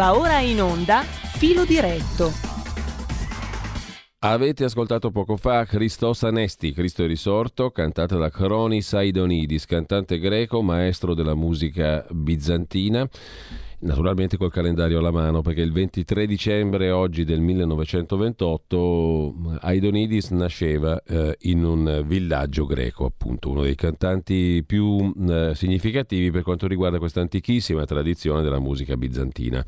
Va ora in onda Filo diretto. Avete ascoltato poco fa Christos Anesti, Cristo è risorto, cantata da Cronis Aidonidis, cantante greco, maestro della musica bizantina naturalmente col calendario alla mano, perché il 23 dicembre oggi del 1928 Aidonidis nasceva eh, in un villaggio greco, appunto uno dei cantanti più eh, significativi per quanto riguarda questa antichissima tradizione della musica bizantina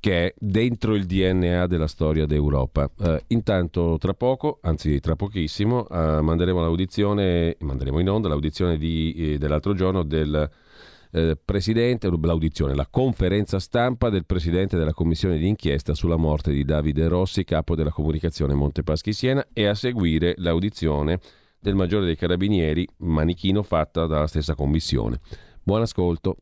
che è dentro il DNA della storia d'Europa. Eh, intanto tra poco, anzi tra pochissimo, eh, manderemo l'audizione, manderemo in onda l'audizione di, eh, dell'altro giorno del eh, presidente, l'audizione, la conferenza stampa del presidente della commissione d'inchiesta sulla morte di Davide Rossi, capo della comunicazione Montepaschi Siena, e a seguire l'audizione del maggiore dei carabinieri, Manichino, fatta dalla stessa commissione. Buon ascolto.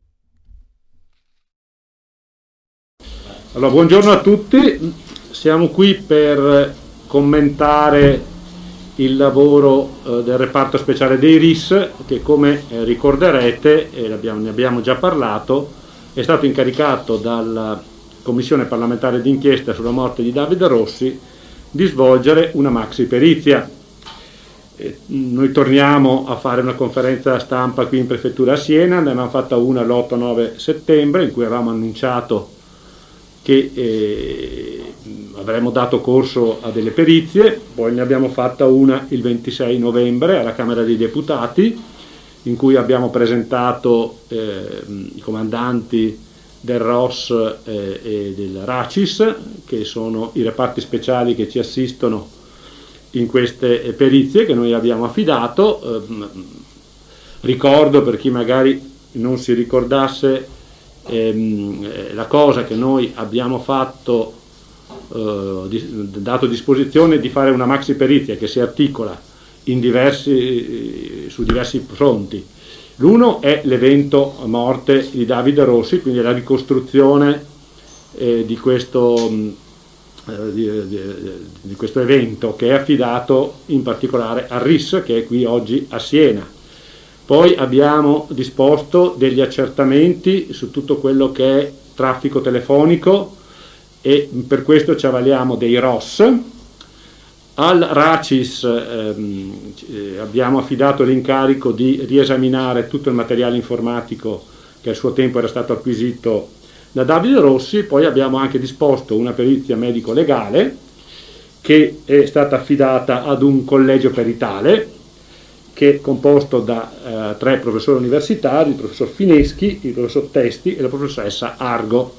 Allora, buongiorno a tutti, siamo qui per commentare il lavoro eh, del reparto speciale dei RIS che come eh, ricorderete, e abbiamo, ne abbiamo già parlato, è stato incaricato dalla Commissione parlamentare d'inchiesta sulla morte di Davide Rossi di svolgere una maxi perizia. E noi torniamo a fare una conferenza stampa qui in prefettura a Siena, ne abbiamo fatta una l'8-9 settembre in cui avevamo annunciato che eh, avremmo dato corso a delle perizie, poi ne abbiamo fatta una il 26 novembre alla Camera dei Deputati, in cui abbiamo presentato eh, i comandanti del ROS eh, e del RACIS, che sono i reparti speciali che ci assistono in queste perizie che noi abbiamo affidato. Eh, ricordo per chi magari non si ricordasse ehm, la cosa che noi abbiamo fatto eh, di, dato disposizione di fare una maxi perizia che si articola diversi, su diversi fronti. L'uno è l'evento morte di Davide Rossi, quindi la ricostruzione eh, di, questo, eh, di, di, di, questo, evento che è affidato in particolare al RIS che è qui oggi a Siena. Poi abbiamo disposto degli accertamenti su tutto quello che è traffico telefonico, e per questo ci avvaliamo dei ROS. Al RACIS ehm, eh, abbiamo affidato l'incarico di riesaminare tutto il materiale informatico che a suo tempo era stato acquisito da Davide Rossi, poi abbiamo anche disposto una perizia medico-legale che è stata affidata ad un collegio peritale che è composto da eh, tre professori universitari, il professor Fineschi, il professor Testi e la professoressa Argo.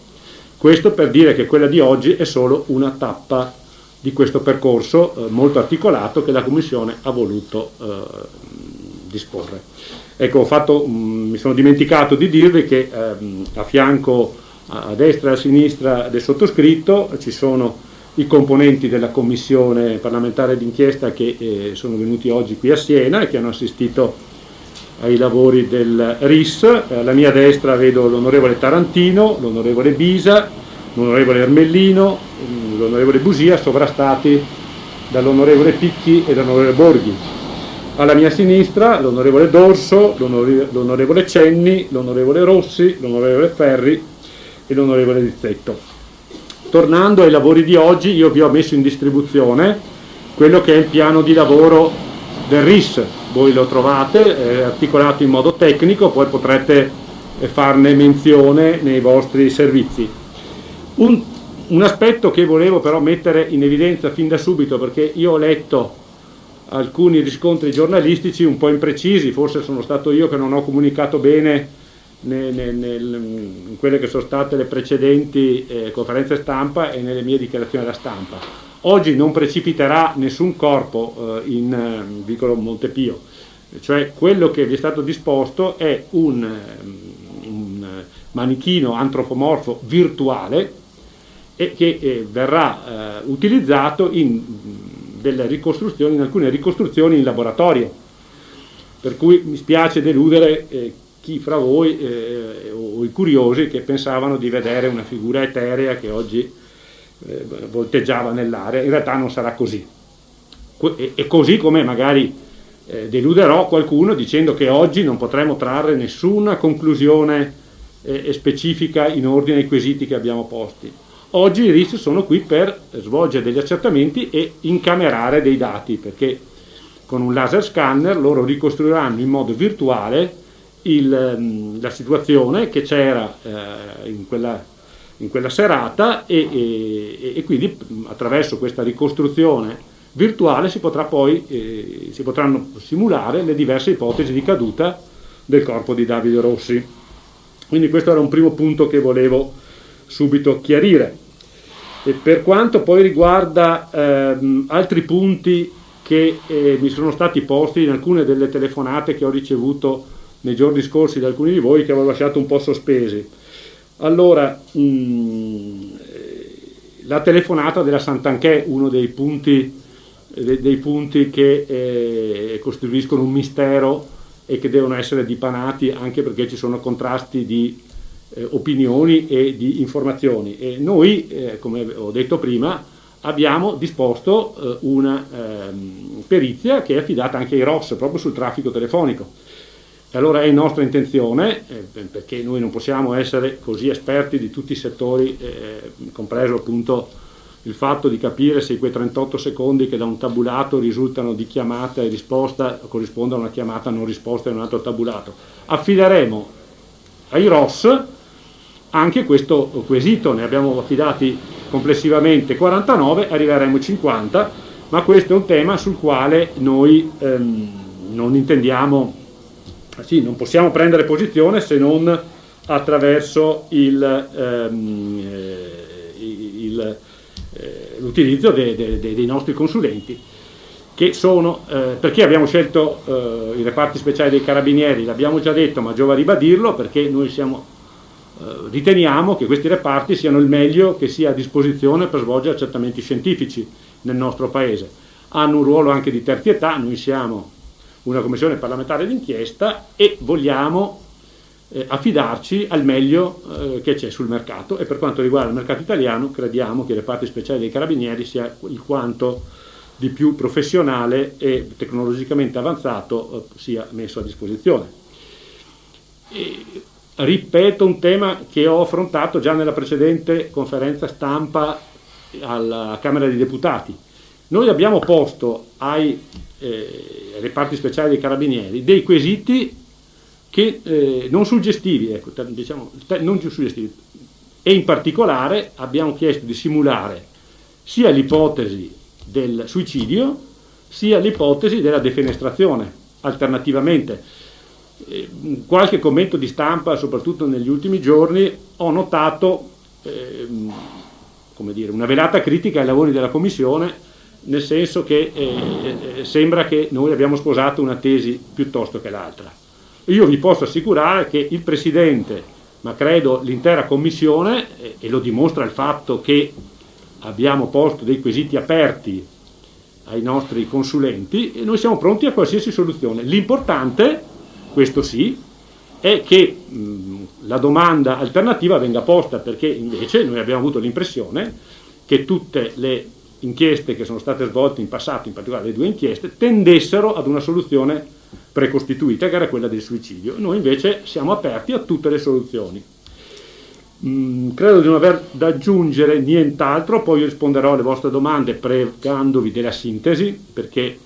Questo per dire che quella di oggi è solo una tappa di questo percorso eh, molto articolato che la Commissione ha voluto eh, disporre. Ecco, fatto, mh, mm, mi sono dimenticato di dirvi che ehm, a fianco, a destra e a sinistra del sottoscritto, ci sono i componenti della Commissione parlamentare d'inchiesta che eh, sono venuti oggi qui a Siena e che hanno assistito ai lavori del RIS. Alla mia destra vedo l'onorevole Tarantino, l'onorevole Bisa, l'onorevole Ermellino, l'onorevole Busia, sovrastati dall'onorevole Picchi e dall'onorevole Borghi. Alla mia sinistra l'onorevole Dorso, l'onorevole Cenni, l'onorevole Rossi, l'onorevole Ferri e l'onorevole Rizzetto. Tornando ai lavori di oggi, io vi ho messo in distribuzione quello che è il piano di lavoro del RIS, voi lo trovate articolato in modo tecnico, poi potrete farne menzione nei vostri servizi. Un, un aspetto che volevo però mettere in evidenza fin da subito, perché io ho letto alcuni riscontri giornalistici un po' imprecisi, forse sono stato io che non ho comunicato bene nel, nel, in quelle che sono state le precedenti eh, conferenze stampa e nelle mie dichiarazioni alla stampa. Oggi non precipiterà nessun corpo eh, in eh, vicolo Montepio, cioè quello che vi è stato disposto è un, eh, un manichino antropomorfo virtuale e che eh, verrà eh, utilizzato in, in, alcune ricostruzioni in laboratorio. Per cui mi spiace deludere eh, chi fra voi o i curiosi che pensavano di vedere una figura eterea che oggi eh, volteggiava nell'aria, in realtà non sarà così. E, e così come magari eh, deluderò qualcuno dicendo che oggi non potremo trarre nessuna conclusione eh, specifica in ordine ai quesiti che abbiamo posti. Oggi i RIS sono qui per svolgere degli accertamenti e incamerare dei dati, perché con un laser scanner loro ricostruiranno in modo virtuale il, mm, la situazione che c'era eh, in, quella, in, quella, serata e, e, e, quindi attraverso questa ricostruzione virtuale si, potrà poi, eh, si potranno simulare le diverse ipotesi di caduta del corpo di Davide Rossi. Quindi questo era un primo punto che volevo subito chiarire. E per quanto poi riguarda ehm, altri punti che eh, mi sono stati posti in alcune delle telefonate che ho ricevuto nei giorni scorsi da alcuni di voi che avevo lasciato un po' sospesi. Allora, mm, la telefonata della Sant'Anché, uno dei punti, dei, punti che eh, costituiscono un mistero e che devono essere dipanati anche perché ci sono contrasti di eh, opinioni e di informazioni. E noi, eh, come ho detto prima, abbiamo disposto una ehm, perizia che è affidata anche ai ROS proprio sul traffico telefonico. E allora è nostra intenzione, eh, perché noi non possiamo essere così esperti di tutti i settori, eh, compreso appunto il fatto di capire se quei 38 secondi che da un tabulato risultano di chiamata e risposta corrispondono a una chiamata non risposta in un altro tabulato. Affideremo ai ROS anche questo quesito, ne abbiamo affidati complessivamente 49, arriveremo a 50, ma questo è un tema sul quale noi ehm, non intendiamo, sì, non possiamo prendere posizione se non attraverso il, ehm, eh, il, eh, l'utilizzo de, de, de, dei nostri consulenti che sono, eh, perché abbiamo scelto eh, i reparti speciali dei carabinieri, l'abbiamo già detto ma giova ribadirlo perché noi siamo eh, riteniamo che questi reparti siano il meglio che sia a disposizione per svolgere accertamenti scientifici nel nostro Paese. Hanno un ruolo anche di terzietà, noi siamo una commissione parlamentare d'inchiesta e vogliamo eh, affidarci al meglio eh, che c'è sul mercato e per quanto riguarda il mercato italiano crediamo che i reparti speciali dei carabinieri sia il quanto di più professionale e tecnologicamente avanzato eh, sia messo a disposizione. E ripeto un tema che ho affrontato già nella precedente conferenza stampa alla Camera dei Deputati. Noi abbiamo posto ai eh, reparti speciali dei carabinieri dei quesiti che, eh, non suggestivi, ecco, diciamo, non suggestivi, e in particolare abbiamo chiesto di simulare sia l'ipotesi del suicidio sia l'ipotesi della defenestrazione alternativamente. Eh, qualche commento di stampa, soprattutto negli ultimi giorni, ho notato eh, dire, una velata critica ai lavori della Commissione, nel senso che eh, eh, sembra che noi abbiamo sposato una tesi piuttosto che l'altra. Io vi posso assicurare che il Presidente, ma credo l'intera Commissione, eh, e lo dimostra il fatto che abbiamo posto dei quesiti aperti ai nostri consulenti, e noi siamo pronti a qualsiasi soluzione. L'importante questo sì, è che mh, la domanda alternativa venga posta perché invece noi abbiamo avuto l'impressione che tutte le inchieste che sono state svolte in passato, in particolare le due inchieste, tendessero ad una soluzione precostituita che era quella del suicidio. Noi invece siamo aperti a tutte le soluzioni. Mm, credo di non aver da aggiungere nient'altro, poi risponderò alle vostre domande pregandovi della sintesi, perché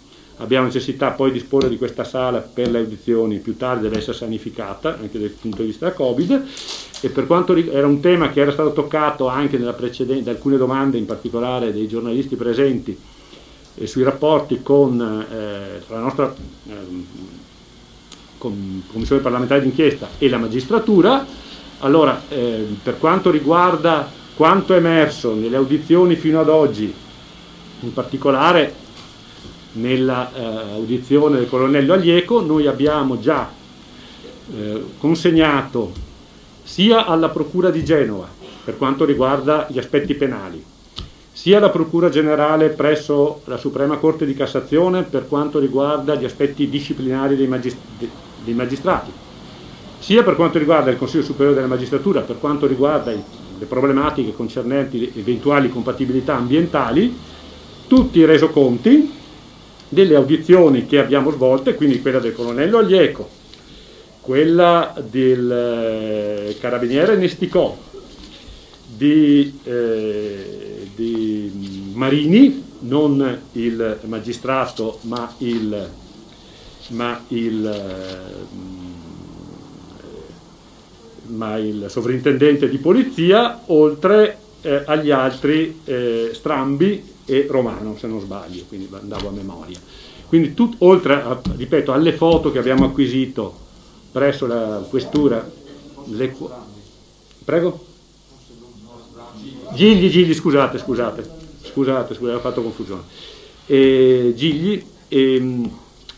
abbiamo necessità poi di disporre di questa sala per le audizioni, più tardi deve essere sanificata anche dal punto di vista Covid. E per quanto era un tema che era stato toccato anche da alcune domande in particolare dei giornalisti presenti eh, sui rapporti con eh, la nostra eh, Commissione parlamentare d'inchiesta e la magistratura, allora eh, per quanto riguarda quanto è emerso nelle audizioni fino ad oggi, in particolare nell'audizione eh, del colonnello Aglieco, noi abbiamo già eh, consegnato sia alla Procura di Genova per quanto riguarda gli aspetti penali, sia alla Procura Generale presso la Suprema Corte di Cassazione per quanto riguarda gli aspetti disciplinari dei, magist- dei magistrati, sia per quanto riguarda il Consiglio Superiore della Magistratura, per quanto riguarda le problematiche concernenti eventuali compatibilità ambientali, tutti i resoconti delle audizioni che abbiamo svolte, quindi quella del colonnello Aglieco, quella del eh, carabiniere Nesticò, di, eh, di, Marini, non il magistrato ma il, ma il, eh, ma il sovrintendente di polizia, oltre eh, agli altri eh, Strambi e Romano, se non sbaglio, quindi andavo a memoria. Quindi tut, oltre, a, ripeto, alle foto che abbiamo acquisito presso la questura, le, prego? Gigli, Gigli, scusate, scusate, scusate, scusate, ho fatto confusione. E, Gigli, e, ehm,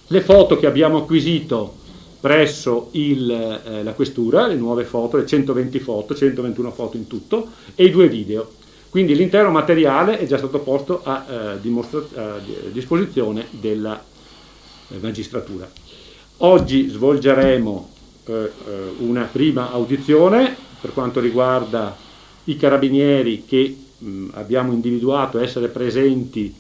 le foto che abbiamo acquisito presso il, eh, la questura, le nuove foto, le 120 foto, 121 foto in tutto, e i due video. Quindi l'intero materiale è già stato posto a, eh, a disposizione della eh, magistratura. Oggi svolgeremo eh, eh, una prima audizione per quanto riguarda i carabinieri che mh, abbiamo individuato essere presenti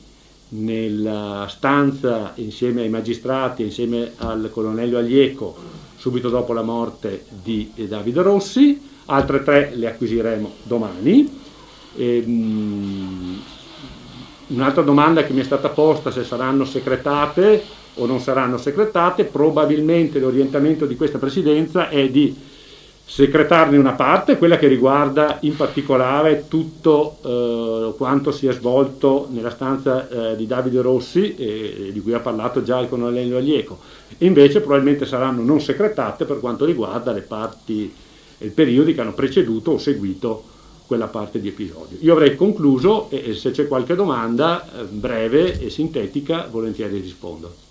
nella stanza insieme ai magistrati, insieme al colonnello Aglieco, subito dopo la morte di Davide Rossi, altre tre le acquisiremo domani. E, mh, un'altra domanda che mi è stata posta se saranno secretate o non saranno secretate, probabilmente l'orientamento di questa presidenza è di secretarne una parte, quella che riguarda in particolare tutto eh, quanto si è svolto nella stanza eh, di Davide Rossi, eh, di cui ha parlato già il colonnello Aglieco, invece probabilmente saranno non secretate per quanto riguarda le parti e i periodi che hanno preceduto o seguito quella parte di episodio. Io avrei concluso e se c'è qualche domanda eh, breve e sintetica volentieri rispondo.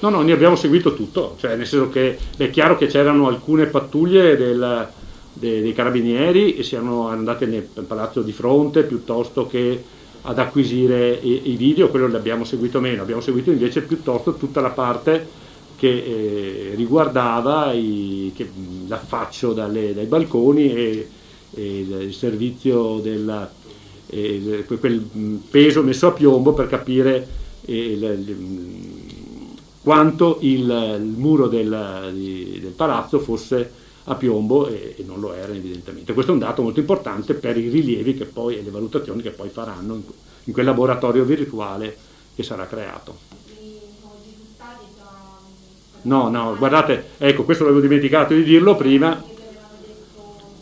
No, no, ne abbiamo seguito tutto, cioè nel senso che è chiaro che c'erano alcune pattuglie del, dei, dei, carabinieri e siano andate nel palazzo di fronte piuttosto che ad acquisire i, i video, quello l'abbiamo seguito meno, abbiamo seguito invece piuttosto tutta la parte che eh, riguardava l'affaccio dai balconi e, e il servizio del quel peso messo a piombo per capire eh, il, il, quanto il, il muro del, di, del, palazzo fosse a piombo e, e, non lo era evidentemente. Questo è un dato molto importante per i rilievi che poi, e le valutazioni che poi faranno in, in quel laboratorio virtuale che sarà creato. No, no, guardate, ecco, questo l'avevo dimenticato di dirlo prima.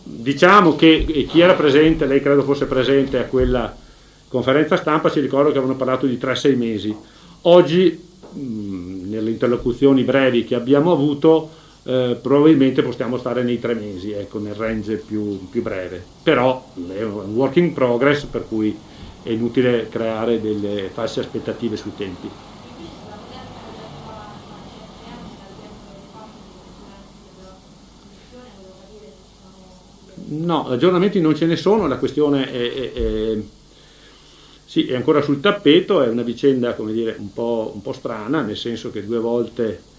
Diciamo che chi era presente, lei credo fosse presente a quella conferenza stampa, si ricorda che avevano parlato di 3-6 mesi. Oggi nelle interlocuzioni brevi che abbiamo avuto eh, probabilmente possiamo stare nei tre mesi, ecco, nel range più, più, breve. Però è un work in progress per cui è inutile creare delle false aspettative sui tempi. No, aggiornamenti non ce ne sono, la questione è, è, è sì, è ancora sul tappeto, è una vicenda dire, un, po', un po strana, nel senso che due volte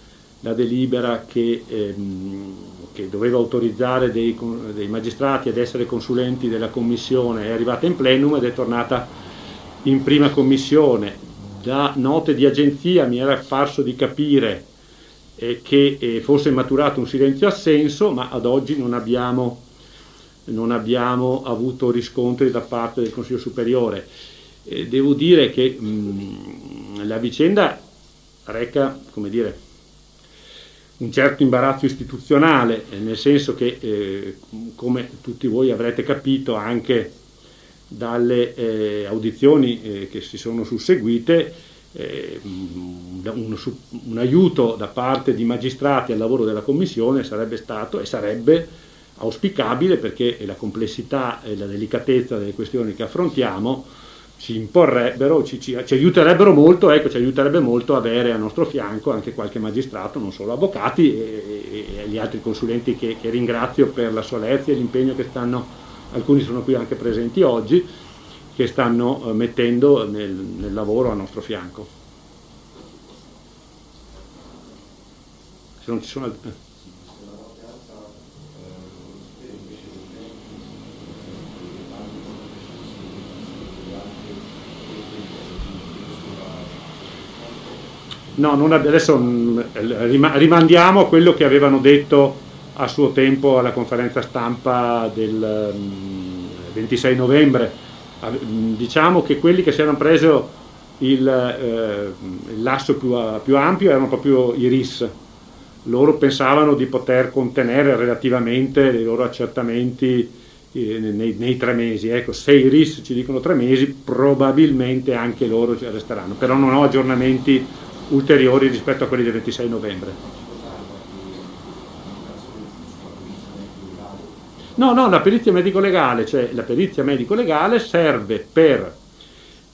la delibera che, ehm, che doveva autorizzare dei, dei, magistrati ad essere consulenti della commissione è arrivata in plenum ed è tornata in prima commissione. Da note di agenzia mi era parso di capire eh, che eh, fosse maturato un silenzio assenso, ma ad oggi non abbiamo, non abbiamo avuto riscontri da parte del Consiglio Superiore. Eh, devo dire che mh, mm, la vicenda reca, come dire, un certo imbarazzo istituzionale, eh, nel senso che, eh, come tutti voi avrete capito anche dalle eh, audizioni eh, che si sono susseguite, eh, un, un, aiuto da parte di magistrati al lavoro della Commissione sarebbe stato e sarebbe auspicabile perché la complessità e la delicatezza delle questioni che affrontiamo ci imporrebbero, ci, ci, ci, aiuterebbero molto, ecco, ci aiuterebbe molto avere a nostro fianco anche qualche magistrato, non solo avvocati e, e, gli altri consulenti che, che, ringrazio per la solezia e l'impegno che stanno, alcuni sono qui anche presenti oggi, che stanno eh, mettendo nel, nel lavoro a nostro fianco. Se non ci sono altri... No, non, adesso mm, rimandiamo a quello che avevano detto a suo tempo alla conferenza stampa del 26 mm, novembre. Mm, diciamo che quelli che si erano preso il, eh, il lasso più, più, ampio erano proprio i RIS. Loro pensavano di poter contenere relativamente i loro accertamenti eh, nei, nei, tre mesi. Ecco, se i RIS ci dicono tre mesi, probabilmente anche loro ci resteranno, però non ho aggiornamenti ulteriori rispetto a quelli del 26 novembre. No, no, la perizia medico-legale, cioè la perizia medico-legale serve per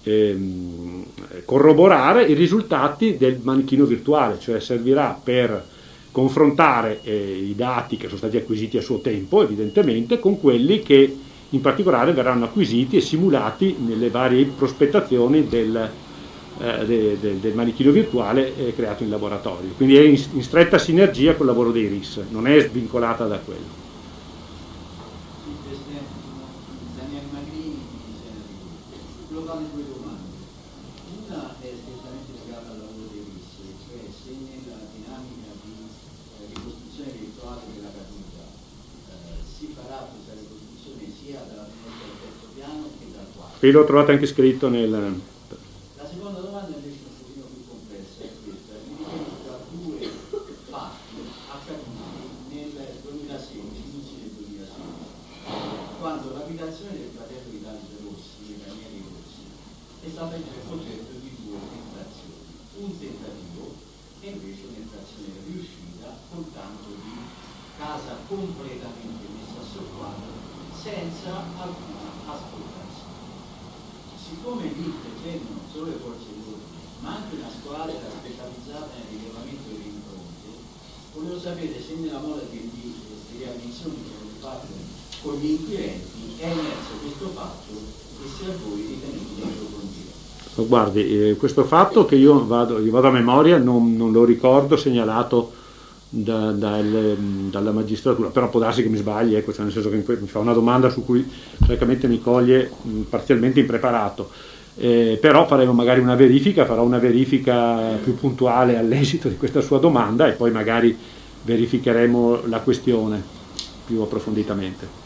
ehm, corroborare i risultati del manichino virtuale, cioè servirà per confrontare eh, i dati che sono stati acquisiti a suo tempo, evidentemente, con quelli che in particolare verranno acquisiti e simulati nelle varie prospettazioni del, eh, de, de, del manichino virtuale eh, creato in laboratorio. Quindi è in, in stretta sinergia col lavoro dei RIS, non è svincolata da quello. E l'ho trovato anche scritto nel... La seconda domanda invece è un pochino più complessa, è questa. Mi riferisco a due fatti accaduti nel 2016, inizio del 2016, quando l'abitazione del fratello di Davide Rossi, Daniele Rossi, è stata oggetto di due tentazioni. Un tentativo e invece un'infrazione riuscita con tanto di casa completamente messa a soqquadro senza alcuna ascoltazione siccome lì intervengono non solo le forze dell'ordine, ma anche una squadra specializzata nel rilevamento delle impronte, sapere se nella mole di, di, di riammissioni che sono fatte con gli inquirenti è emerso questo fatto e se a voi ritenete di approfondire. Guardi, eh, questo fatto che io vado, io vado a memoria non, non lo ricordo segnalato da, dal, dalla magistratura, però può darsi che mi sbagli, ecco, cioè nel senso che mi fa una domanda su cui francamente mi coglie mh, parzialmente impreparato. Eh, però faremo magari una verifica, farò una verifica più puntuale all'esito di questa sua domanda e poi magari verificheremo la questione più approfonditamente.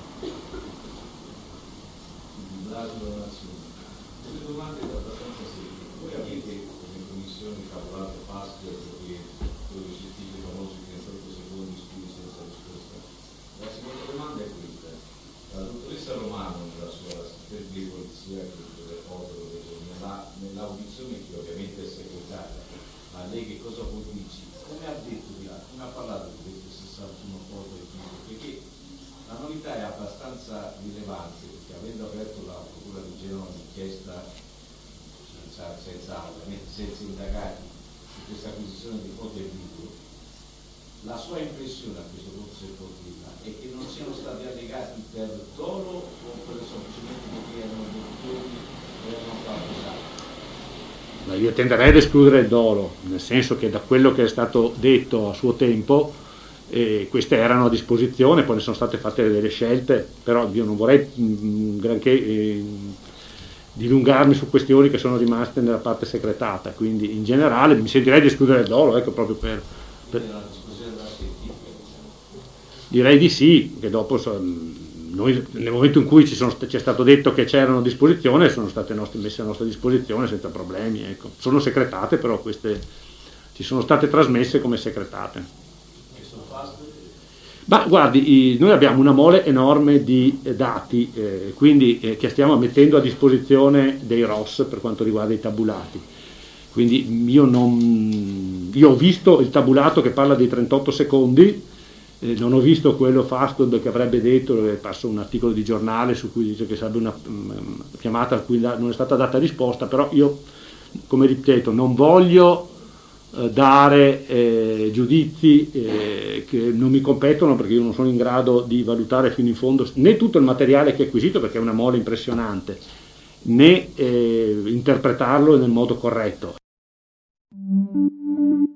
la sua impressione a questo punto se sportiva è che non siano stati allegati per dolo o per semplicemente perché erano dottori e erano qualcos'altro? Io tenderei ad escludere il dolo, nel senso che da quello che è stato detto a suo tempo eh, queste erano a disposizione, poi ne sono state fatte delle scelte, però io non vorrei mh, mm, granché eh, dilungarmi su questioni che sono rimaste nella parte segretata, quindi in generale mi sentirei di escludere il dolo, ecco proprio per... per Direi di sì, che dopo noi, nel momento in cui ci, sono, ci, è stato detto che c'erano a disposizione, sono state nostre, messe a nostra disposizione senza problemi. Ecco. Sono secretate, però queste ci sono state trasmesse come secretate. Ma guardi, noi abbiamo una mole enorme di eh, dati, eh, quindi eh, che stiamo mettendo a disposizione dei ROS per quanto riguarda i tabulati. Quindi io, non, io ho visto il tabulato che parla dei 38 secondi, eh, non ho visto quello Fastod che avrebbe detto, è passato un articolo di giornale su cui dice che sarebbe una um, chiamata a cui non è stata data risposta, però io, come ripeto, non voglio eh, dare eh, giudizi eh, che non mi competono perché io non sono in grado di valutare fino in fondo né tutto il materiale che ho acquisito perché è una mole impressionante, né eh, interpretarlo nel modo corretto.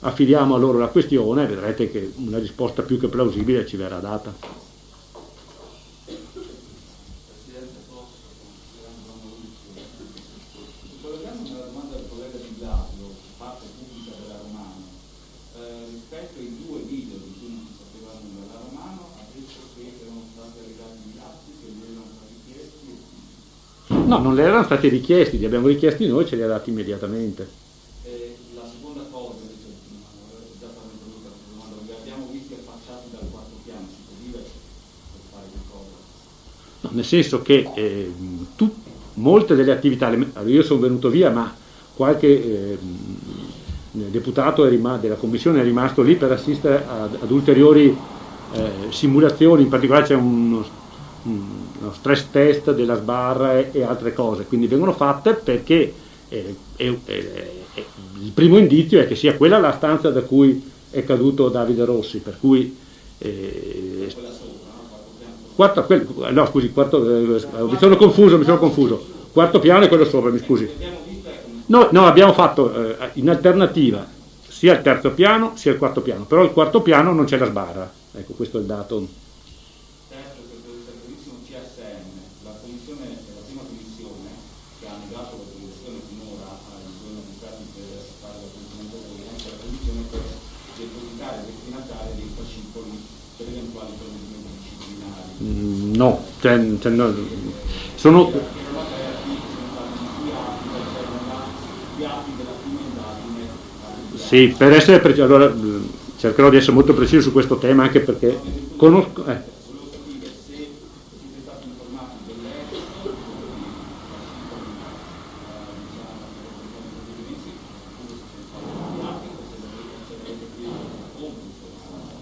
affidiamo a loro la questione e vedrete che una risposta più che plausibile ci verrà data. No, non le erano stati richiesti, li abbiamo richiesti noi, ce li ha dati immediatamente. Nel senso che eh, tu, molte delle attività, io sono venuto via, ma qualche eh, deputato della commissione è rimasto lì per assistere ad, ad ulteriori eh, simulazioni, in particolare c'è uno, uno, stress test della sbarra e, e, altre cose, quindi vengono fatte perché eh, il primo indizio è che sia quella la stanza da cui è caduto Davide Rossi, per cui eh, Quarto, quel, no, scusi, quarto, eh, mi sono confuso, mi sono confuso. Quarto piano e quello sopra, mi scusi. No, no abbiamo fatto eh, in alternativa sia il terzo piano sia il quarto piano, però il quarto piano non c'è la sbarra. Ecco, questo è il dato. No, cioè, cioè no, sono... Sì, per essere preciso, allora cercherò di essere molto preciso su questo tema anche perché conosco... Eh.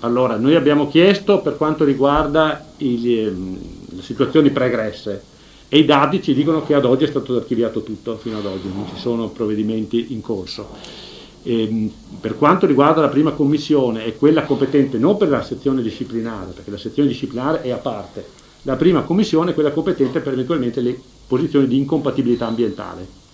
Allora, noi abbiamo chiesto per quanto riguarda il, ehm, le situazioni pregresse e i dati ci dicono che ad oggi è stato archiviato tutto, fino ad oggi non ci sono provvedimenti in corso. E, ehm, per quanto riguarda la prima commissione è quella competente non per la sezione disciplinare, perché la sezione disciplinare è a parte, la prima commissione è quella competente per eventualmente le posizioni di incompatibilità ambientale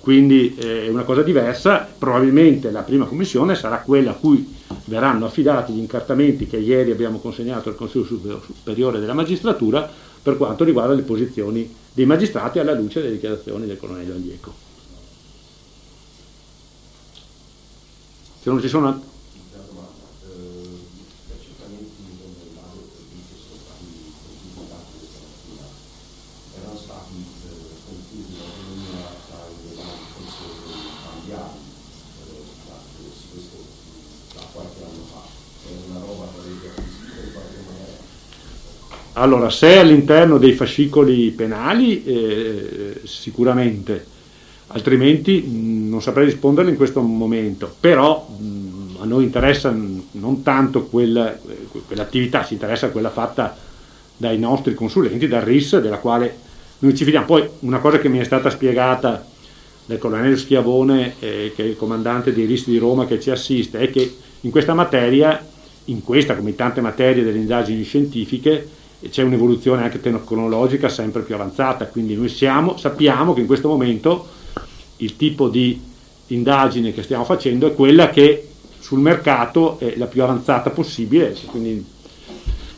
quindi eh, è una cosa diversa, probabilmente la prima commissione sarà quella a cui verranno affidati gli incartamenti che ieri abbiamo consegnato al Consiglio Superiore della Magistratura per quanto riguarda le posizioni dei magistrati alla luce delle dichiarazioni del colonnello Aglieco. Se non ci sono Allora, se all'interno dei fascicoli penali, eh, sicuramente, altrimenti mh, non saprei risponderle in questo momento, però mh, a noi interessa non tanto quella, quell'attività, ci interessa quella fatta dai nostri consulenti, dal RIS, della quale noi ci fidiamo. Poi una cosa che mi è stata spiegata dal colonnello Schiavone, eh, che è il comandante dei RIS di Roma che ci assiste, è che in questa materia, in questa come in tante materie delle indagini scientifiche, c'è un'evoluzione anche tecnologica sempre più avanzata, quindi noi siamo, sappiamo che in questo momento il tipo di indagine che stiamo facendo è quella che sul mercato è la più avanzata possibile, quindi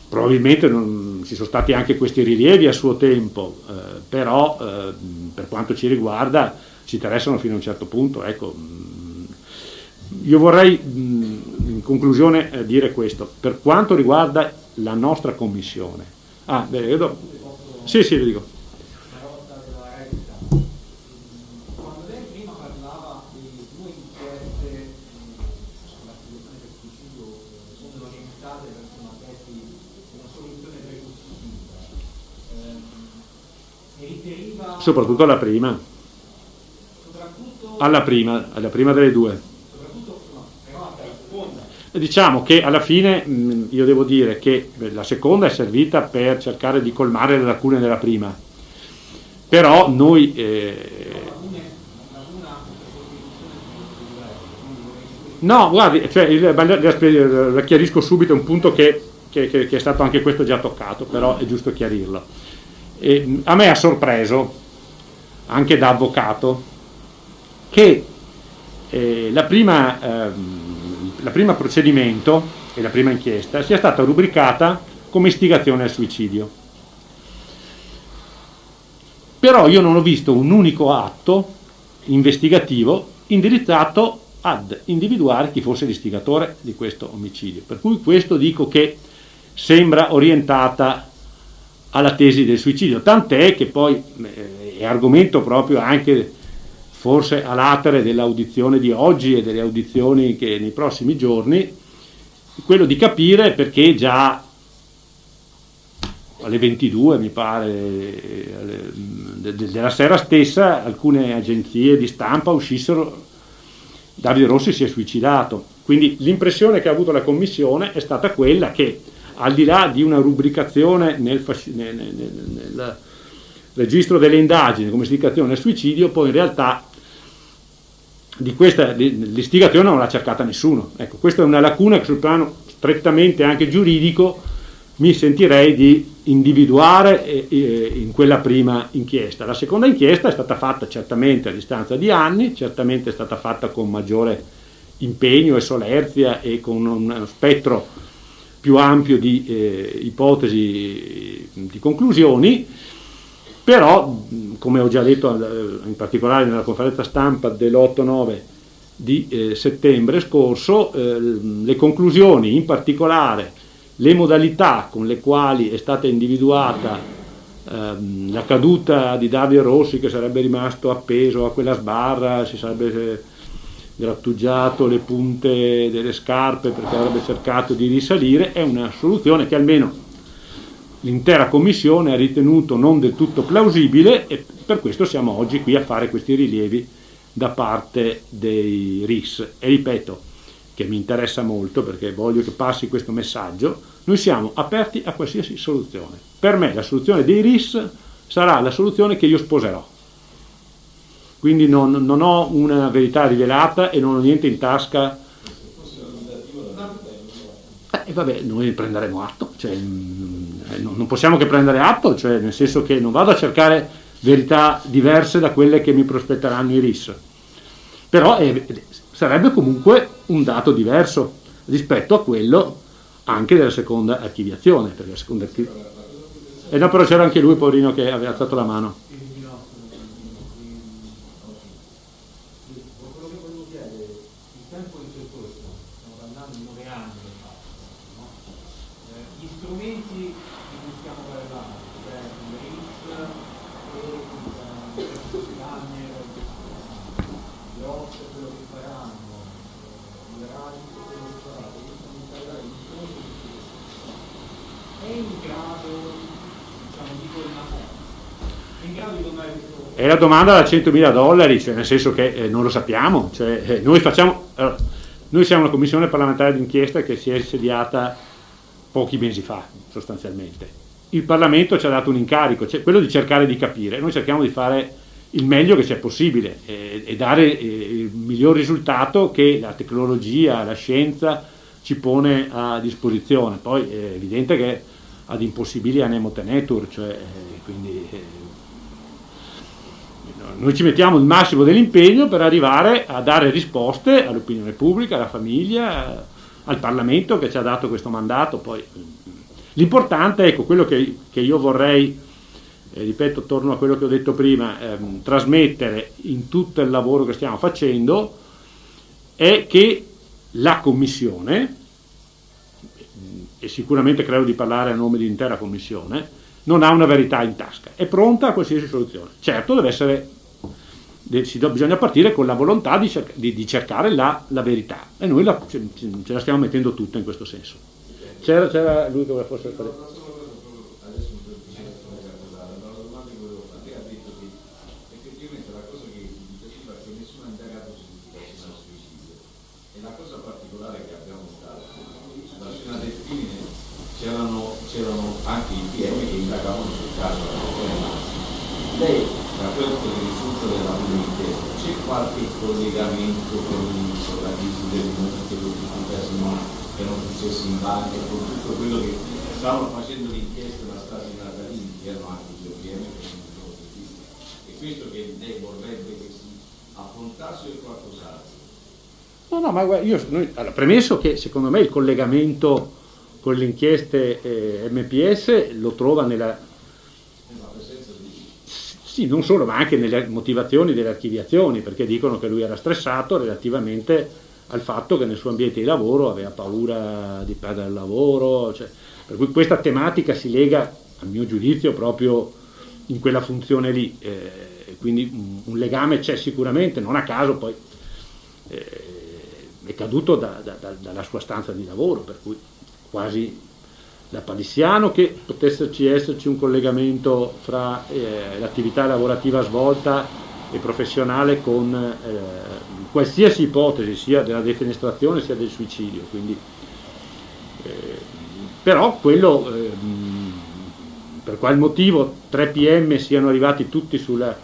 probabilmente non, ci sono stati anche questi rilievi a suo tempo, eh, però eh, per quanto ci riguarda ci interessano fino a un certo punto. Ecco, io vorrei mm, in conclusione eh, dire questo, per quanto riguarda la nostra commissione, Ah, bene, io do... Sì, sì, lo dico. Quando lei prima parlava di due inchieste sull'attribuzione del suicidio sono orientate verso una tesi, una soluzione precostituita, riferiva... Soprattutto alla prima. Soprattutto... Alla prima, alla prima delle due. Soprattutto, no, però alla seconda. Diciamo che alla fine mh, io devo dire che la seconda è servita per cercare di colmare le lacune della prima, però noi eh, No, guardi, cioè, il, la chiarisco subito, un punto che, che, che, è stato anche questo già toccato, però è giusto chiarirlo. E, a me ha sorpreso, anche da avvocato, che eh, la, prima, eh, la prima procedimento e la prima inchiesta sia stata rubricata come istigazione al suicidio. Però io non ho visto un unico atto investigativo indirizzato ad individuare chi fosse l'istigatore di questo omicidio. Per cui questo dico che sembra orientata alla tesi del suicidio, tant'è che poi eh, è argomento proprio anche forse a latere dell'audizione di oggi e delle audizioni che nei prossimi giorni, quello di capire perché già alle 22 mi pare della sera stessa alcune agenzie di stampa uscissero Davide Rossi si è suicidato. Quindi l'impressione che ha avuto la Commissione è stata quella che al di là di una rubricazione nel, fasc- nel, nel, nel registro delle indagini come istigazione al suicidio, poi in realtà di questa l'istigazione non l'ha cercata nessuno. Ecco, questa è una lacuna che sul piano strettamente anche giuridico mi sentirei di individuare eh, eh, in quella prima inchiesta. La seconda inchiesta è stata fatta certamente a distanza di anni, certamente è stata fatta con maggiore impegno e solerzia e con uno spettro più ampio di eh, ipotesi, di conclusioni, però come ho già detto eh, in particolare nella conferenza stampa dell'8-9 di eh, settembre scorso, eh, le conclusioni in particolare le modalità con le quali è stata individuata ehm, la caduta di Davide Rossi che sarebbe rimasto appeso a quella sbarra, si sarebbe eh, grattugiato le punte delle scarpe perché avrebbe cercato di risalire, è una soluzione che almeno l'intera commissione ha ritenuto non del tutto plausibile e per questo siamo oggi qui a fare questi rilievi da parte dei RIS. E ripeto, che mi interessa molto perché voglio che passi questo messaggio, noi siamo aperti a qualsiasi soluzione. Per me la soluzione dei RIS sarà la soluzione che io sposerò. Quindi non, non ho una verità rivelata e non ho niente in tasca. Eh, e vabbè, noi prenderemo atto, cioè, non possiamo che prendere atto, cioè, nel senso che non vado a cercare verità diverse da quelle che mi prospetteranno i RIS. Però è, sarebbe comunque un dato diverso rispetto a quello anche della seconda archiviazione. Seconda archi... E no, però c'era anche lui, poverino, che aveva alzato la mano. E la domanda da 100.000 dollari, cioè nel senso che eh, non lo sappiamo, cioè, eh, noi, facciamo, allora, noi siamo una commissione parlamentare d'inchiesta che si è insediata pochi mesi fa sostanzialmente. Il Parlamento ci ha dato un incarico, cioè quello di cercare di capire, noi cerchiamo di fare il meglio che sia possibile eh, e dare eh, il miglior risultato che la tecnologia, la scienza ci pone a disposizione. Poi è evidente che ad impossibili anemo tenetur, cioè, eh, quindi eh, noi ci mettiamo il massimo dell'impegno per arrivare a dare risposte all'opinione pubblica, alla famiglia, al Parlamento che ci ha dato questo mandato. Poi, l'importante, ecco, quello che, che io vorrei, eh, ripeto, torno a quello che ho detto prima, ehm, trasmettere in tutto il lavoro che stiamo facendo, è che la Commissione, e sicuramente credo di parlare a nome dell'intera Commissione, non ha una verità in tasca, è pronta a qualsiasi soluzione. Certo deve essere bisogna partire con la volontà di, cerca, di, di cercare la, la, verità e noi la, ce, ce, la stiamo mettendo tutta in questo senso. C'era, c'era lui che voleva forse fare. la cosa particolare che abbiamo notato lei, da quello che risulta della prima inchiesta, c'è qualche collegamento con la crisi del monte, con tutti i casini che erano successi in banca, con tutto quello che stavano facendo l'inchiesta da stati natalini, che erano anche gli OPM che sono E questo che lei vorrebbe che si affrontasse o qualcos'altro? No, no, ma guarda, io noi, allora, premesso che secondo me il collegamento con le inchieste eh, MPS lo trova nella... Sì, non solo, ma anche nelle motivazioni delle archiviazioni, perché dicono che lui era stressato relativamente al fatto che nel suo ambiente di lavoro aveva paura di perdere il lavoro, cioè, per cui questa tematica si lega, a mio giudizio, proprio in quella funzione lì, eh, quindi un, un, legame c'è sicuramente, non a caso poi eh, è caduto da, da, da, dalla sua stanza di lavoro, per cui quasi da palissiano che potesse esserci un collegamento fra eh, l'attività lavorativa svolta e professionale con eh, qualsiasi ipotesi sia della defenestrazione sia del suicidio. Quindi, eh, però quello ehm, per qual motivo 3 PM siano arrivati tutti sulla,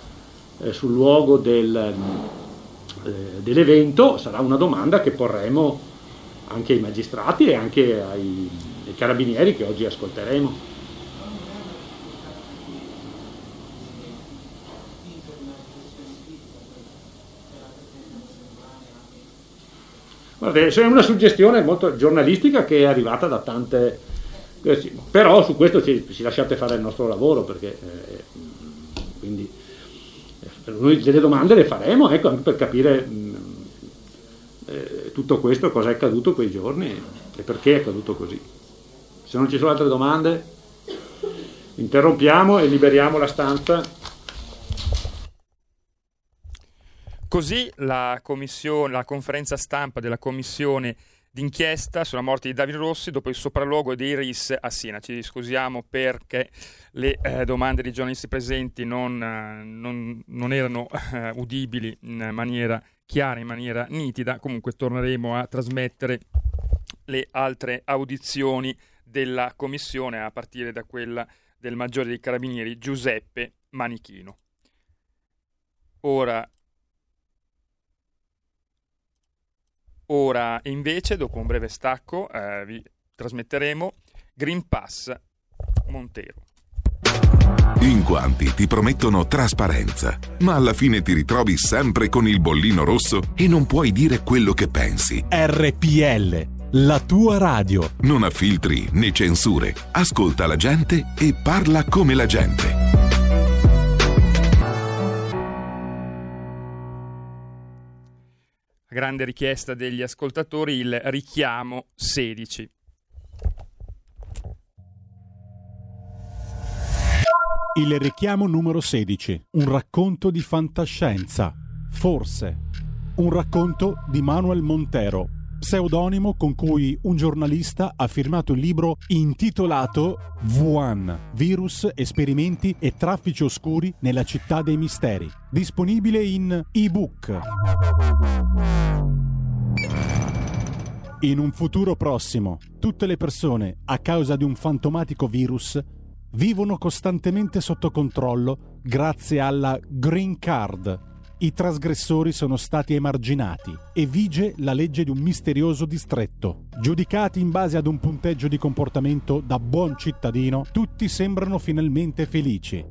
eh, sul luogo del, eh, dell'evento sarà una domanda che porremo anche ai magistrati e anche ai, ai carabinieri che oggi ascolteremo. Guarda, è una suggestione molto giornalistica che è arrivata da tante... Eh, però su questo ci, ci lasciate fare il nostro lavoro perché eh, quindi eh, noi delle domande le faremo ecco, anche per capire mh, eh, tutto questo, cosa è accaduto quei giorni e perché è accaduto così. Se non ci sono altre domande, interrompiamo e liberiamo la stanza. Così la, la conferenza stampa della commissione d'inchiesta sulla morte di Davide Rossi dopo il sopralluogo dei RIS a Siena. Ci scusiamo perché le eh, domande dei giornalisti presenti non, eh, non, non erano eh, udibili in maniera chiara, in maniera nitida. Comunque torneremo a trasmettere le altre audizioni della commissione a partire da quella del maggiore dei carabinieri Giuseppe Manichino. Ora, ora invece, dopo un breve stacco, eh, vi trasmetteremo Green Pass Montero. In quanti ti promettono trasparenza, ma alla fine ti ritrovi sempre con il bollino rosso e non puoi dire quello che pensi. RPL, la tua radio. Non ha filtri né censure. Ascolta la gente e parla come la gente. Grande richiesta degli ascoltatori, il richiamo 16. Il richiamo numero 16. Un racconto di fantascienza. Forse. Un racconto di Manuel Montero, pseudonimo con cui un giornalista ha firmato il libro intitolato Wuhan, virus, esperimenti e traffici oscuri nella città dei misteri, disponibile in ebook. In un futuro prossimo, tutte le persone, a causa di un fantomatico virus, vivono costantemente sotto controllo grazie alla Green Card. I trasgressori sono stati emarginati e vige la legge di un misterioso distretto. Giudicati in base ad un punteggio di comportamento da buon cittadino, tutti sembrano finalmente felici.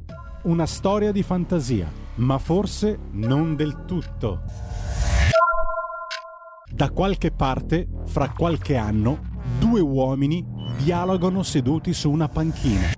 Una storia di fantasia, ma forse non del tutto. Da qualche parte, fra qualche anno, due uomini dialogano seduti su una panchina.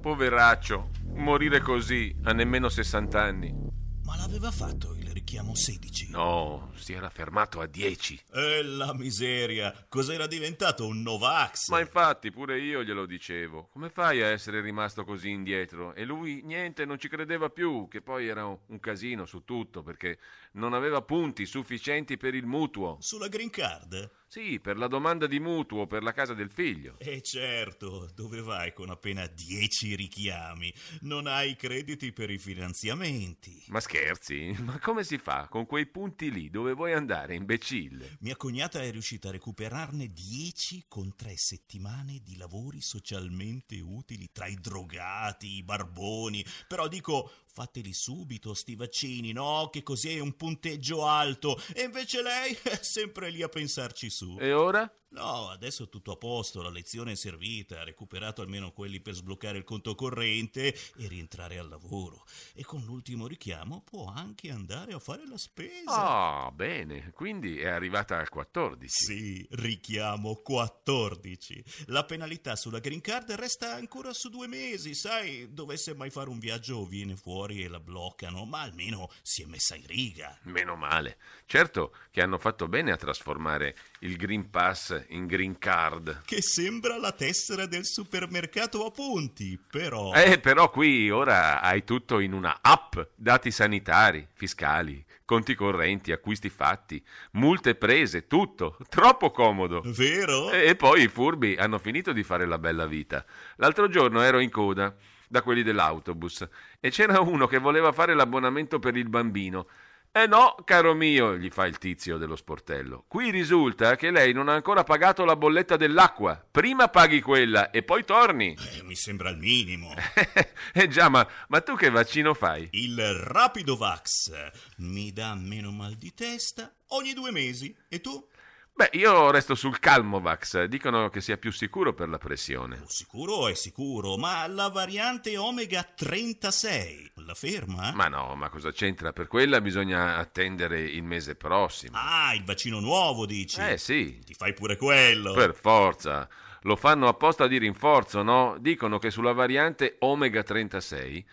Poveraccio, morire così a nemmeno 60 anni. Ma l'aveva fatto il richiamo 16? No, si era fermato a 10. E la miseria, cos'era diventato un Novax? Ma infatti, pure io glielo dicevo. Come fai a essere rimasto così indietro? E lui niente, non ci credeva più, che poi era un casino su tutto, perché non aveva punti sufficienti per il mutuo. Sulla green card? Sì, per la domanda di mutuo per la casa del figlio. E certo, dove vai con appena dieci richiami? Non hai crediti per i finanziamenti. Ma scherzi? Ma come si fa con quei punti lì? Dove vuoi andare, imbecille? Mia cognata è riuscita a recuperarne dieci con tre settimane di lavori socialmente utili tra i drogati, i barboni. Però dico, fateli subito sti vaccini, no? Che così è un punteggio alto. E invece lei è sempre lì a pensarci su. E ora? No, adesso è tutto a posto, la lezione è servita, ha recuperato almeno quelli per sbloccare il conto corrente e rientrare al lavoro. E con l'ultimo richiamo può anche andare a fare la spesa. Ah, bene, quindi è arrivata al 14. Sì, richiamo 14. La penalità sulla green card resta ancora su due mesi, sai, dovesse mai fare un viaggio viene fuori e la bloccano, ma almeno si è messa in riga. Meno male. Certo che hanno fatto bene a trasformare il Green Pass in Green Card. Che sembra la tessera del supermercato a punti, però... Eh, però qui ora hai tutto in una app, dati sanitari, fiscali, conti correnti, acquisti fatti, multe prese, tutto. Troppo comodo. Vero? E poi i furbi hanno finito di fare la bella vita. L'altro giorno ero in coda da quelli dell'autobus e c'era uno che voleva fare l'abbonamento per il bambino. Eh no, caro mio, gli fa il tizio dello sportello. Qui risulta che lei non ha ancora pagato la bolletta dell'acqua. Prima paghi quella e poi torni. Eh, mi sembra il minimo. eh già, ma, ma tu che vaccino fai? Il Rapido Vax mi dà meno mal di testa ogni due mesi. E tu? Beh, io resto sul Calmovax. Dicono che sia più sicuro per la pressione. Sicuro è sicuro, ma la variante Omega 36 la ferma? Ma no, ma cosa c'entra? Per quella bisogna attendere il mese prossimo. Ah, il vaccino nuovo, dici? Eh sì. Ti fai pure quello. Per forza. Lo fanno apposta di rinforzo, no? Dicono che sulla variante Omega 36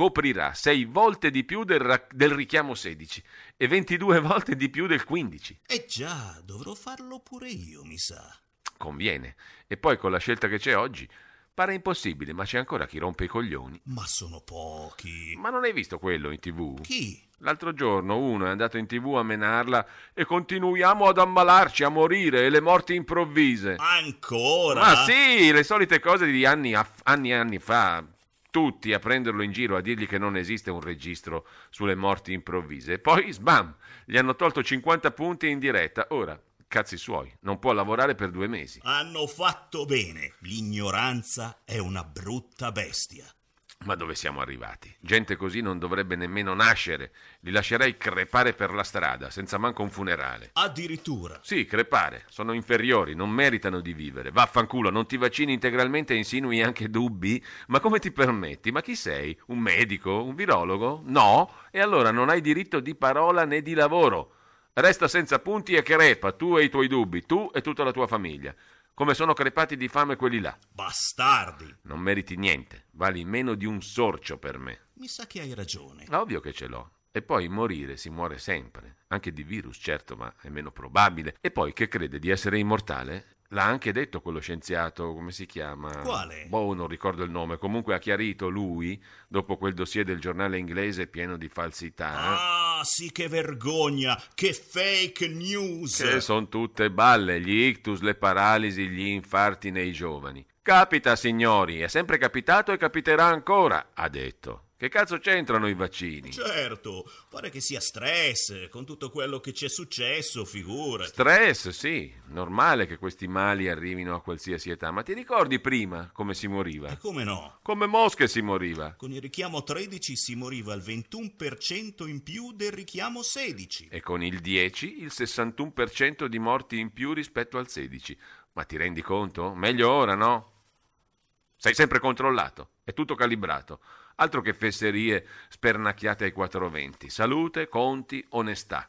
coprirà 6 volte di più del, ra- del, richiamo 16 e 22 volte di più del 15. Eh già, dovrò farlo pure io, mi sa. Conviene. E poi con la scelta che c'è oggi, pare impossibile, ma c'è ancora chi rompe i coglioni. Ma sono pochi. Ma non hai visto quello in tv? Chi? L'altro giorno uno è andato in tv a menarla e continuiamo ad ammalarci, a morire e le morti improvvise. Ancora? Ma sì, le solite cose di anni, anni e anni fa tutti a prenderlo in giro, a dirgli che non esiste un registro sulle morti improvvise. E poi, sbam, gli hanno tolto 50 punti in diretta. Ora, cazzi suoi, non può lavorare per due mesi. Hanno fatto bene. L'ignoranza è una brutta bestia. Ma dove siamo arrivati? Gente così non dovrebbe nemmeno nascere. Li lascerei crepare per la strada, senza manco un funerale. Addirittura? Sì, crepare. Sono inferiori, non meritano di vivere. Vaffanculo, non ti vaccini integralmente e insinui anche dubbi? Ma come ti permetti? Ma chi sei? Un medico? Un virologo? No? E allora non hai diritto di parola né di lavoro. Resta senza punti e crepa, tu e i tuoi dubbi, tu e tutta la tua famiglia come sono crepati di fame quelli là. Bastardi! Non meriti niente, vali meno di un sorcio per me. Mi sa che hai ragione. Ovvio che ce l'ho. E poi morire si muore sempre. Anche di virus, certo, ma è meno probabile. E poi che crede di essere immortale? L'ha anche detto quello scienziato, come si chiama? Quale? Boh, non ricordo il nome. Comunque ha chiarito lui, dopo quel dossier del giornale inglese pieno di falsità. Ah, sì, che vergogna! Che fake news! Che sono tutte balle, gli ictus, le paralisi, gli infarti nei giovani. Capita, signori, è sempre capitato e capiterà ancora, ha detto. Che cazzo c'entrano i vaccini? Certo, pare che sia stress, con tutto quello che ci è successo, figura. Stress, sì. Normale che questi mali arrivino a qualsiasi età. Ma ti ricordi prima come si moriva? E come no? Come mosche si moriva. Con il richiamo 13 si moriva il 21% in più del richiamo 16. E con il 10 il 61% di morti in più rispetto al 16. Ma ti rendi conto? Meglio ora, no? Sei sempre controllato, è tutto calibrato. Altro che fesserie spernacchiate ai 420. Salute, conti, onestà.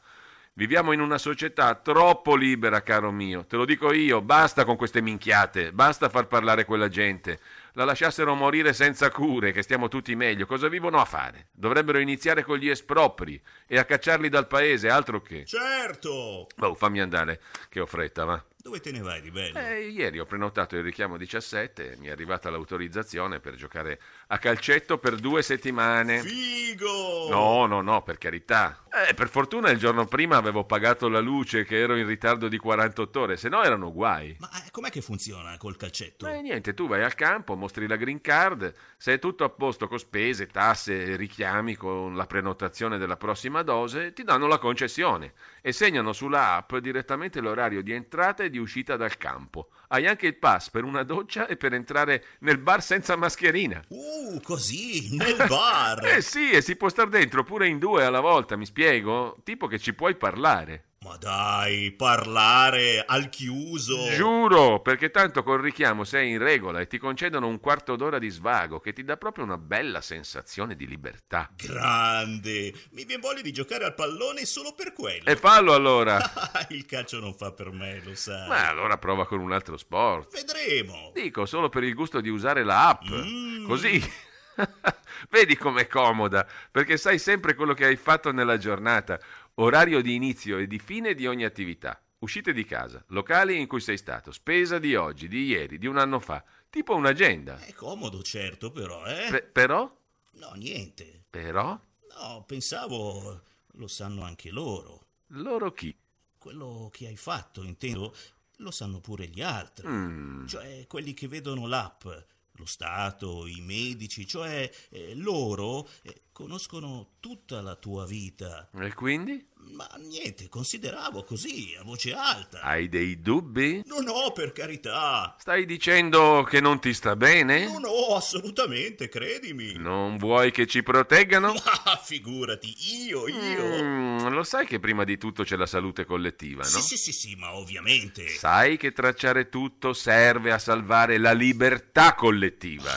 Viviamo in una società troppo libera, caro mio. Te lo dico io, basta con queste minchiate, basta far parlare quella gente. La lasciassero morire senza cure, che stiamo tutti meglio. Cosa vivono a fare? Dovrebbero iniziare con gli espropri e a cacciarli dal paese, altro che. Certo! Oh, fammi andare, che ho fretta, va. Dove te ne vai di bello? Eh, ieri ho prenotato il richiamo 17 e mi è arrivata l'autorizzazione per giocare a calcetto per due settimane. Figo! No, no, no, per carità. Eh, per fortuna il giorno prima avevo pagato la luce che ero in ritardo di 48 ore, se no erano guai. Ma eh, com'è che funziona col calcetto? Ma niente, tu vai al campo, mostri la green card, se è tutto a posto con spese, tasse, richiami con la prenotazione della prossima dose, ti danno la concessione e segnano sulla app direttamente l'orario di entrata e di uscita dal campo. Hai anche il pass per una doccia e per entrare nel bar senza mascherina. Uh, così, nel bar! Eh sì, e si può star dentro pure in due alla volta, mi spiego? Tipo che ci puoi parlare. Ma dai, parlare al chiuso. Giuro, perché tanto col richiamo sei in regola e ti concedono un quarto d'ora di svago che ti dà proprio una bella sensazione di libertà. Grande! Mi viene voglia di giocare al pallone solo per quello. E fallo allora! Il calcio non fa per me, lo sai. Ma allora prova con un altro sport. Vedremo. Dico, solo per il gusto di usare la app. Mm. Così. Vedi com'è comoda, perché sai sempre quello che hai fatto nella giornata, orario di inizio e di fine di ogni attività, uscite di casa, locali in cui sei stato, spesa di oggi, di ieri, di un anno fa, tipo un'agenda. È comodo, certo, però, eh? Pe- però? No, niente. Però? No, pensavo lo sanno anche loro. Loro chi? Quello che hai fatto, intendo, lo sanno pure gli altri. Mm. Cioè, quelli che vedono l'app, lo Stato, i medici, cioè eh, loro eh, conoscono tutta la tua vita. E quindi? Ma niente, consideravo così, a voce alta. Hai dei dubbi? No, no, per carità. Stai dicendo che non ti sta bene? No, no, assolutamente, credimi. Non vuoi che ci proteggano? Ma figurati, io, io. Mm, lo sai che prima di tutto c'è la salute collettiva, no? Sì, sì, sì, sì, ma ovviamente. Sai che tracciare tutto serve a salvare la libertà collettiva.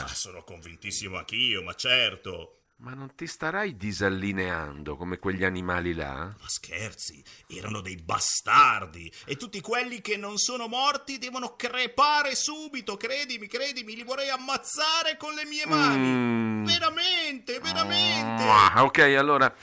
Ah, sono convintissimo anch'io, ma certo. Ma non ti starai disallineando come quegli animali là? Ma scherzi, erano dei bastardi e tutti quelli che non sono morti devono crepare subito, credimi, credimi, li vorrei ammazzare con le mie mani. Mm. Veramente, veramente. Ah, ok, allora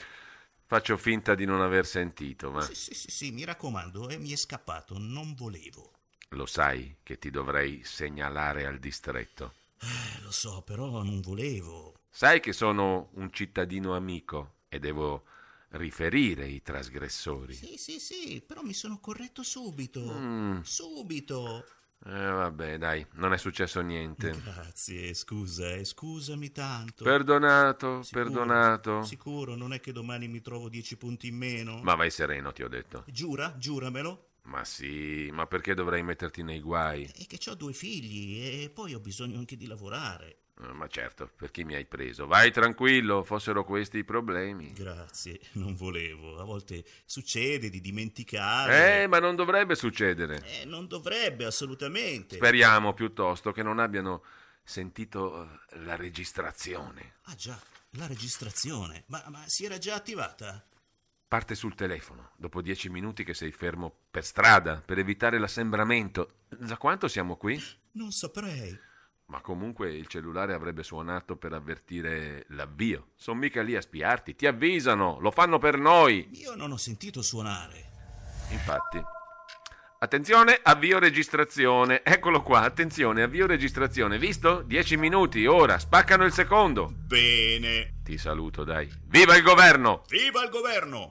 faccio finta di non aver sentito, ma Sì, sì, sì, sì, mi raccomando, eh, mi è scappato, non volevo. lo sai che ti dovrei segnalare al distretto. Eh, lo so, però non volevo. Sai che sono un cittadino amico e devo riferire i trasgressori. Sì, sì, sì, però mi sono corretto subito. Mm. Subito. Eh, vabbè, dai, non è successo niente. Grazie, scusa, eh, scusami tanto. Perdonato, Sicuro, perdonato. Sicuro, non è che domani mi trovo dieci punti in meno? Ma vai sereno, ti ho detto. Giura, giuramelo. Ma sì, ma perché dovrei metterti nei guai? È che ho due figli e poi ho bisogno anche di lavorare. Eh, Ma certo, per chi mi hai preso? Vai tranquillo, fossero questi i problemi. Grazie, non volevo. A volte succede di dimenticare. Eh, ma non dovrebbe succedere. Eh, non dovrebbe assolutamente. Speriamo piuttosto che non abbiano sentito eh, la registrazione. Ah già, la registrazione. Ma, ma si era già attivata? Parte sul telefono, dopo dieci minuti che sei fermo per strada, per evitare l'assembramento. Da quanto siamo qui? Non saprei. Ma comunque il cellulare avrebbe suonato per avvertire l'avvio. Sono mica lì a spiarti, ti avvisano, lo fanno per noi. Io non ho sentito suonare. Infatti. Attenzione, avvio registrazione. Eccolo qua, attenzione, avvio registrazione. Visto? Dieci minuti, ora, spaccano il secondo. Bene. Ti saluto, dai. Viva il governo! Viva il governo!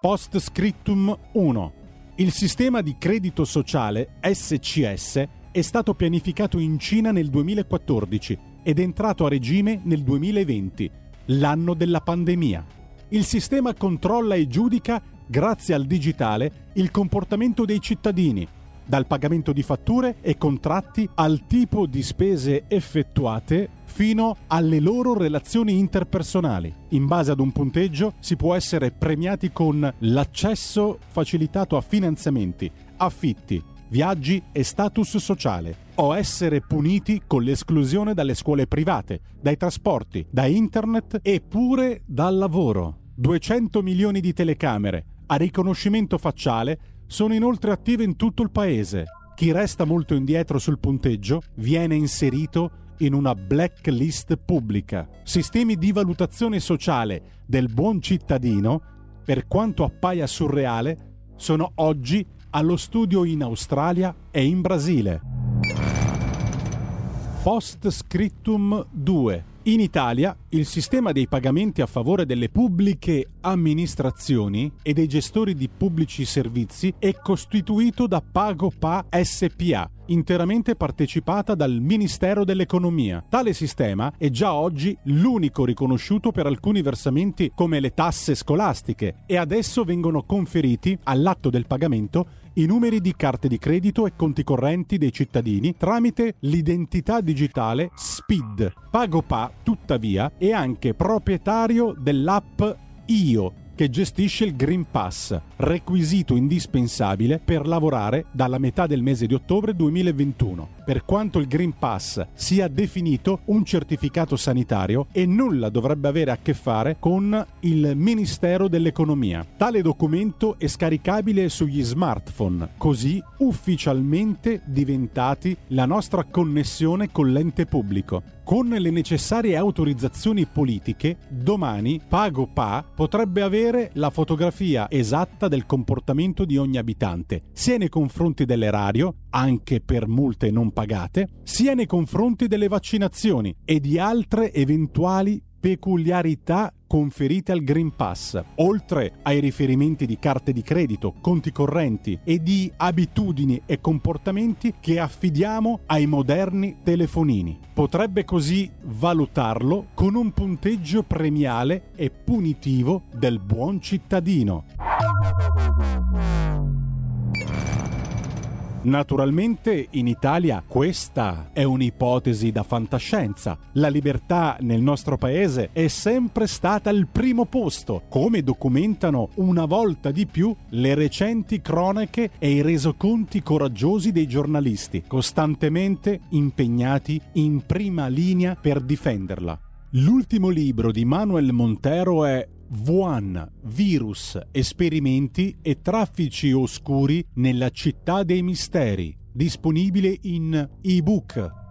Post scriptum 1. Il sistema di credito sociale SCS è stato pianificato in Cina nel 2014 ed è entrato a regime nel 2020, l'anno della pandemia. Il sistema controlla e giudica, grazie al digitale, il comportamento dei cittadini, dal pagamento di fatture e contratti al tipo di spese effettuate fino alle loro relazioni interpersonali. In base ad un punteggio si può essere premiati con l'accesso facilitato a finanziamenti, affitti, viaggi e status sociale o essere puniti con l'esclusione dalle scuole private, dai trasporti, da internet e pure dal lavoro. 200 milioni di telecamere a riconoscimento facciale sono inoltre attive in tutto il paese. Chi resta molto indietro sul punteggio viene inserito in una blacklist pubblica. Sistemi di valutazione sociale del buon cittadino, per quanto appaia surreale, sono oggi allo studio in Australia e in Brasile. Post scriptum 2. In Italia Il sistema dei pagamenti a favore delle pubbliche amministrazioni e dei gestori di pubblici servizi è costituito da PagoPA SPA, interamente partecipata dal Ministero dell'Economia. Tale sistema è già oggi l'unico riconosciuto per alcuni versamenti come le tasse scolastiche e adesso vengono conferiti all'atto del pagamento i numeri di carte di credito e conti correnti dei cittadini tramite l'identità digitale SPID. PagoPA, tuttavia, è anche proprietario dell'app IO che gestisce il Green Pass, requisito indispensabile per lavorare dalla metà del mese di ottobre 2021, per quanto il Green Pass sia definito un certificato sanitario e nulla dovrebbe avere a che fare con il Ministero dell'Economia. Tale documento è scaricabile sugli smartphone, così ufficialmente diventati la nostra connessione con l'ente pubblico. Con le necessarie autorizzazioni politiche, domani PagoPA potrebbe avere la fotografia esatta del comportamento di ogni abitante, sia nei confronti dell'erario, anche per multe non pagate, sia nei confronti delle vaccinazioni e di altre eventuali peculiarità conferite al Green Pass, oltre ai riferimenti di carte di credito, conti correnti e di abitudini e comportamenti che affidiamo ai moderni telefonini. Potrebbe così valutarlo con un punteggio premiale e punitivo del buon cittadino. Naturalmente in Italia questa è un'ipotesi da fantascienza. La libertà nel nostro paese è sempre stata al primo posto, come documentano una volta di più le recenti cronache e i resoconti coraggiosi dei giornalisti, costantemente impegnati in prima linea per difenderla. L'ultimo libro di Manuel Montero è Wuhan, virus, esperimenti e traffici oscuri nella città dei misteri, disponibile in ebook